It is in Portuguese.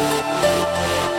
Música